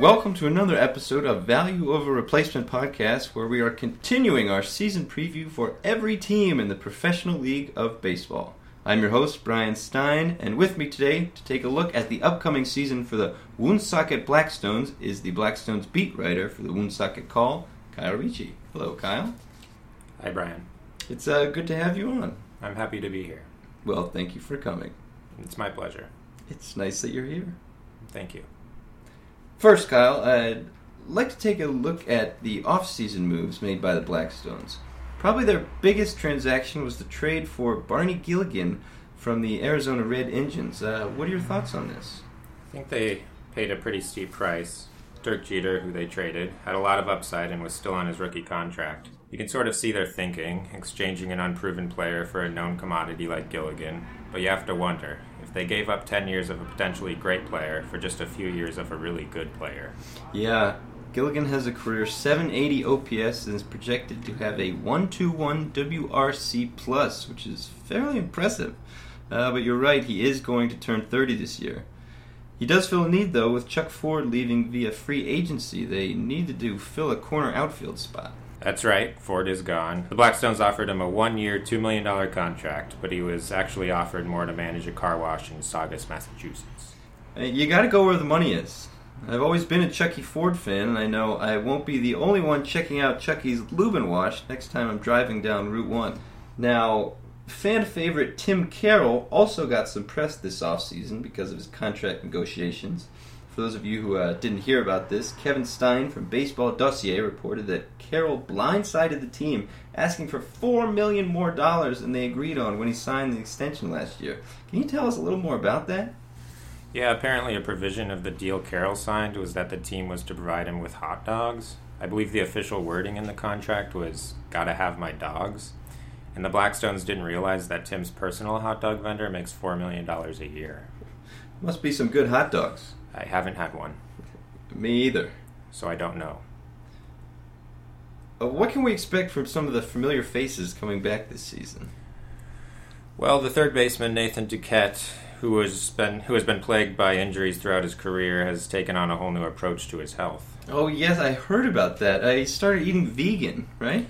welcome to another episode of Value Over Replacement podcast, where we are continuing our season preview for every team in the Professional League of Baseball. I'm your host, Brian Stein, and with me today to take a look at the upcoming season for the Woonsocket Blackstones is the Blackstones beat writer for the Woonsocket Call, Kyle Ricci. Hello, Kyle. Hi, Brian. It's uh, good to have you on. I'm happy to be here. Well, thank you for coming. It's my pleasure. It's nice that you're here. Thank you. First, Kyle, I'd like to take a look at the off-season moves made by the Blackstones. Probably their biggest transaction was the trade for Barney Gilligan from the Arizona Red Engines. Uh, what are your thoughts on this? I think they paid a pretty steep price. Dirk Jeter, who they traded, had a lot of upside and was still on his rookie contract. You can sort of see their thinking, exchanging an unproven player for a known commodity like Gilligan, but you have to wonder they gave up 10 years of a potentially great player for just a few years of a really good player. Yeah, Gilligan has a career 780 OPS and is projected to have a 121 WRC plus, which is fairly impressive. Uh, but you're right, he is going to turn 30 this year. He does fill a need though, with Chuck Ford leaving via free agency. They needed to do fill a corner outfield spot. That's right, Ford is gone. The Blackstones offered him a one year, $2 million contract, but he was actually offered more to manage a car wash in Saugus, Massachusetts. Uh, You gotta go where the money is. I've always been a Chucky Ford fan, and I know I won't be the only one checking out Chucky's Lubin Wash next time I'm driving down Route 1. Now, fan favorite Tim Carroll also got some press this offseason because of his contract negotiations. For those of you who uh, didn't hear about this, Kevin Stein from Baseball Dossier reported that Carroll blindsided the team, asking for four million more dollars than they agreed on when he signed the extension last year. Can you tell us a little more about that? Yeah, apparently a provision of the deal Carroll signed was that the team was to provide him with hot dogs. I believe the official wording in the contract was gotta have my dogs. And the Blackstones didn't realize that Tim's personal hot dog vendor makes $4 million a year. Must be some good hot dogs. I haven't had one, Me either. so I don't know. Uh, what can we expect from some of the familiar faces coming back this season? Well, the third baseman Nathan Duquette, who has been who has been plagued by injuries throughout his career, has taken on a whole new approach to his health. Oh yes, I heard about that. Uh, he started eating vegan, right?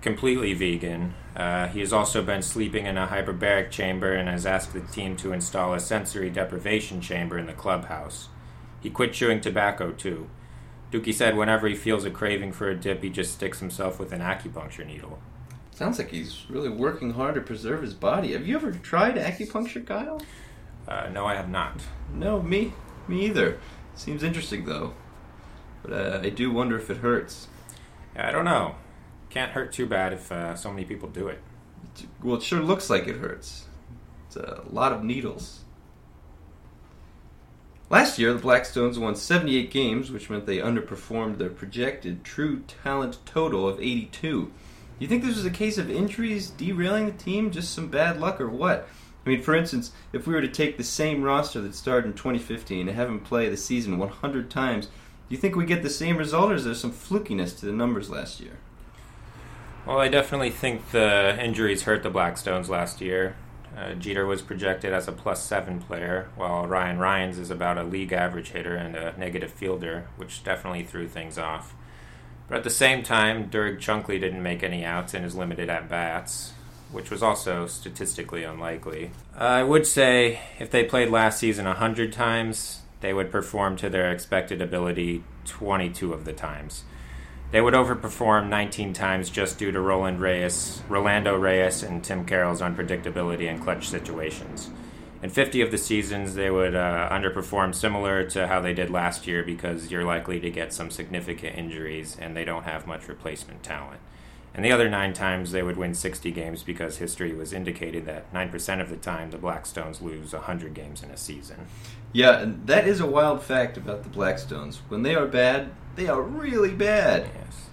Completely vegan. Uh, he has also been sleeping in a hyperbaric chamber and has asked the team to install a sensory deprivation chamber in the clubhouse. He quit chewing tobacco too. Dookie said whenever he feels a craving for a dip, he just sticks himself with an acupuncture needle. Sounds like he's really working hard to preserve his body. Have you ever tried acupuncture, Kyle? Uh, no, I have not. No, me, me either. Seems interesting though, but uh, I do wonder if it hurts. I don't know. Can't hurt too bad if uh, so many people do it. Well, it sure looks like it hurts. It's a lot of needles. Last year, the Blackstones won 78 games, which meant they underperformed their projected true talent total of 82. Do you think this was a case of injuries derailing the team, just some bad luck, or what? I mean, for instance, if we were to take the same roster that started in 2015 and have them play the season 100 times, do you think we get the same result, or is there some flukiness to the numbers last year? Well, I definitely think the injuries hurt the Blackstones last year. Uh, Jeter was projected as a plus seven player, while Ryan Ryans is about a league average hitter and a negative fielder, which definitely threw things off. But at the same time, Dirk Chunkley didn't make any outs in his limited at bats, which was also statistically unlikely. Uh, I would say if they played last season 100 times, they would perform to their expected ability 22 of the times. They would overperform 19 times just due to Roland Reyes, Rolando Reyes, and Tim Carroll's unpredictability in clutch situations. In 50 of the seasons, they would uh, underperform similar to how they did last year because you're likely to get some significant injuries and they don't have much replacement talent. And the other nine times, they would win 60 games because history was indicated that 9% of the time the Blackstones lose 100 games in a season. Yeah, and that is a wild fact about the Blackstones. When they are bad, they are really bad. Yes.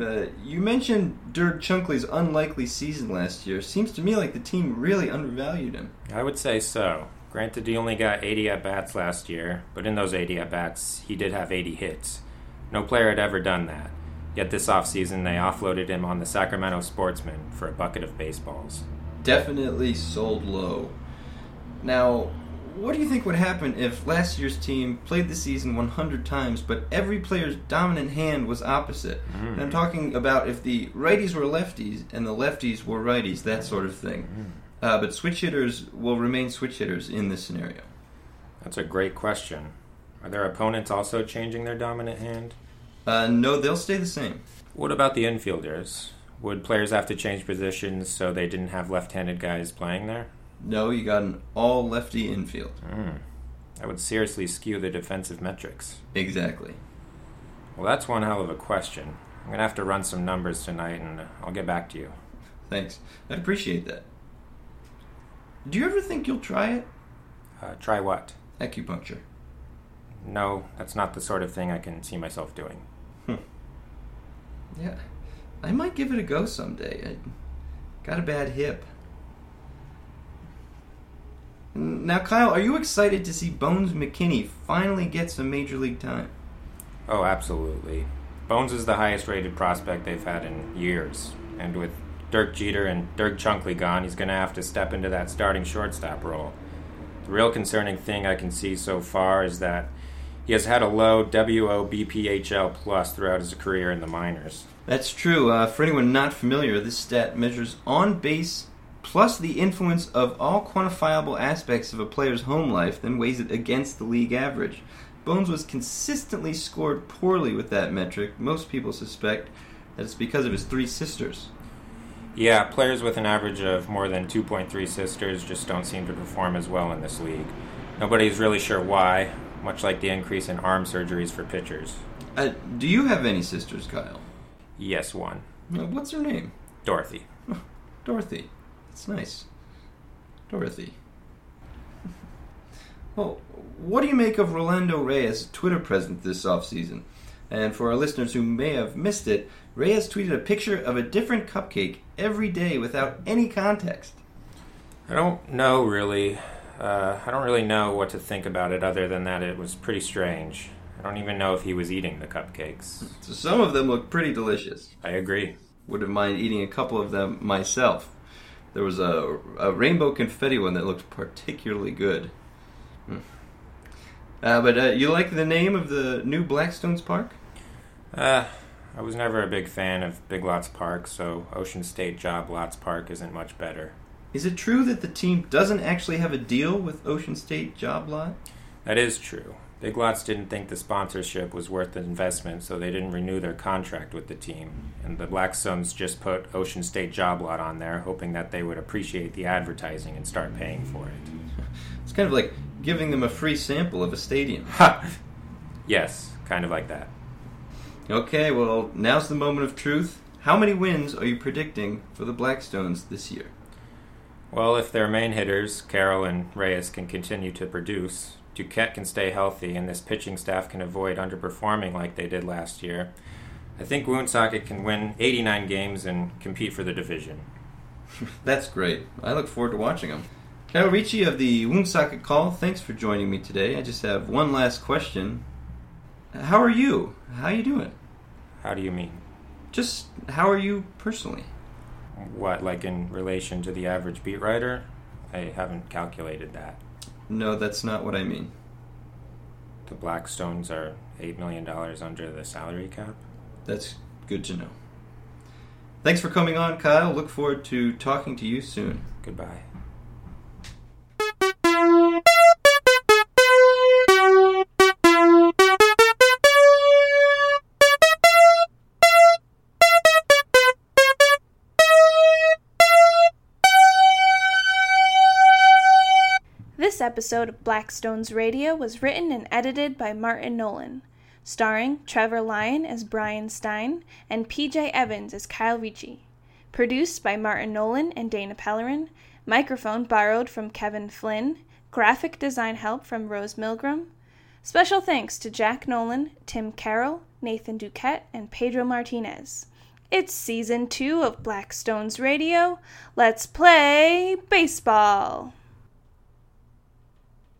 Uh, you mentioned Dirk Chunkley's unlikely season last year. Seems to me like the team really undervalued him. I would say so. Granted, he only got 80 at bats last year, but in those 80 at bats, he did have 80 hits. No player had ever done that. Yet this offseason, they offloaded him on the Sacramento Sportsman for a bucket of baseballs. Definitely sold low. Now, what do you think would happen if last year's team played the season 100 times, but every player's dominant hand was opposite? Mm. And I'm talking about if the righties were lefties and the lefties were righties, that sort of thing. Mm. Uh, but switch hitters will remain switch hitters in this scenario. That's a great question. Are their opponents also changing their dominant hand? Uh, no, they'll stay the same. What about the infielders? Would players have to change positions so they didn't have left handed guys playing there? No, you got an all lefty infield. Mm. That would seriously skew the defensive metrics. Exactly. Well, that's one hell of a question. I'm going to have to run some numbers tonight and I'll get back to you. Thanks. I'd appreciate that. Do you ever think you'll try it? Uh, try what? Acupuncture. No, that's not the sort of thing I can see myself doing. Yeah. I might give it a go someday. I got a bad hip. Now, Kyle, are you excited to see Bones McKinney finally get some major league time? Oh, absolutely. Bones is the highest rated prospect they've had in years. And with Dirk Jeter and Dirk Chunkley gone, he's going to have to step into that starting shortstop role. The real concerning thing I can see so far is that he has had a low WOBPHL plus throughout his career in the minors. That's true. Uh, for anyone not familiar, this stat measures on base plus the influence of all quantifiable aspects of a player's home life, then weighs it against the league average. Bones was consistently scored poorly with that metric. Most people suspect that it's because of his three sisters. Yeah, players with an average of more than 2.3 sisters just don't seem to perform as well in this league. Nobody's really sure why, much like the increase in arm surgeries for pitchers. Uh, do you have any sisters, Kyle? Yes, one. Uh, what's her name? Dorothy. Dorothy. That's nice. Dorothy. Well, what do you make of Rolando Reyes' Twitter presence this offseason? And for our listeners who may have missed it, Reyes tweeted a picture of a different cupcake every day without any context. I don't know really. Uh, I don't really know what to think about it other than that it was pretty strange. I don't even know if he was eating the cupcakes. So some of them look pretty delicious. I agree. Would have mind eating a couple of them myself. There was a, a rainbow confetti one that looked particularly good. Hmm. Uh, but uh, you like the name of the new Blackstones Park? Uh, I was never a big fan of Big Lots Park, so Ocean State Job Lots Park isn't much better. Is it true that the team doesn't actually have a deal with Ocean State Job Lot? That is true. Big Lots didn't think the sponsorship was worth the investment, so they didn't renew their contract with the team. And the Blackstones just put Ocean State Job Lot on there, hoping that they would appreciate the advertising and start paying for it. It's kind of like giving them a free sample of a stadium. Ha! Yes, kind of like that. Okay, well, now's the moment of truth. How many wins are you predicting for the Blackstones this year? Well, if their main hitters, Carroll and Reyes, can continue to produce, Duquette can stay healthy, and this pitching staff can avoid underperforming like they did last year, I think Woonsocket can win 89 games and compete for the division. That's great. I look forward to watching them. Kyle Ricci of the Woonsocket Call, thanks for joining me today. I just have one last question. How are you? How are you doing? How do you mean? Just how are you personally? What, like in relation to the average beat writer? I haven't calculated that. No, that's not what I mean. The Blackstones are $8 million under the salary cap. That's good to know. Thanks for coming on, Kyle. Look forward to talking to you soon. Goodbye. Episode of Blackstones Radio was written and edited by Martin Nolan, starring Trevor Lyon as Brian Stein and PJ Evans as Kyle Ricci. Produced by Martin Nolan and Dana Pellerin, microphone borrowed from Kevin Flynn, graphic design help from Rose Milgram. Special thanks to Jack Nolan, Tim Carroll, Nathan Duquette, and Pedro Martinez. It's season two of Blackstones Radio. Let's play baseball.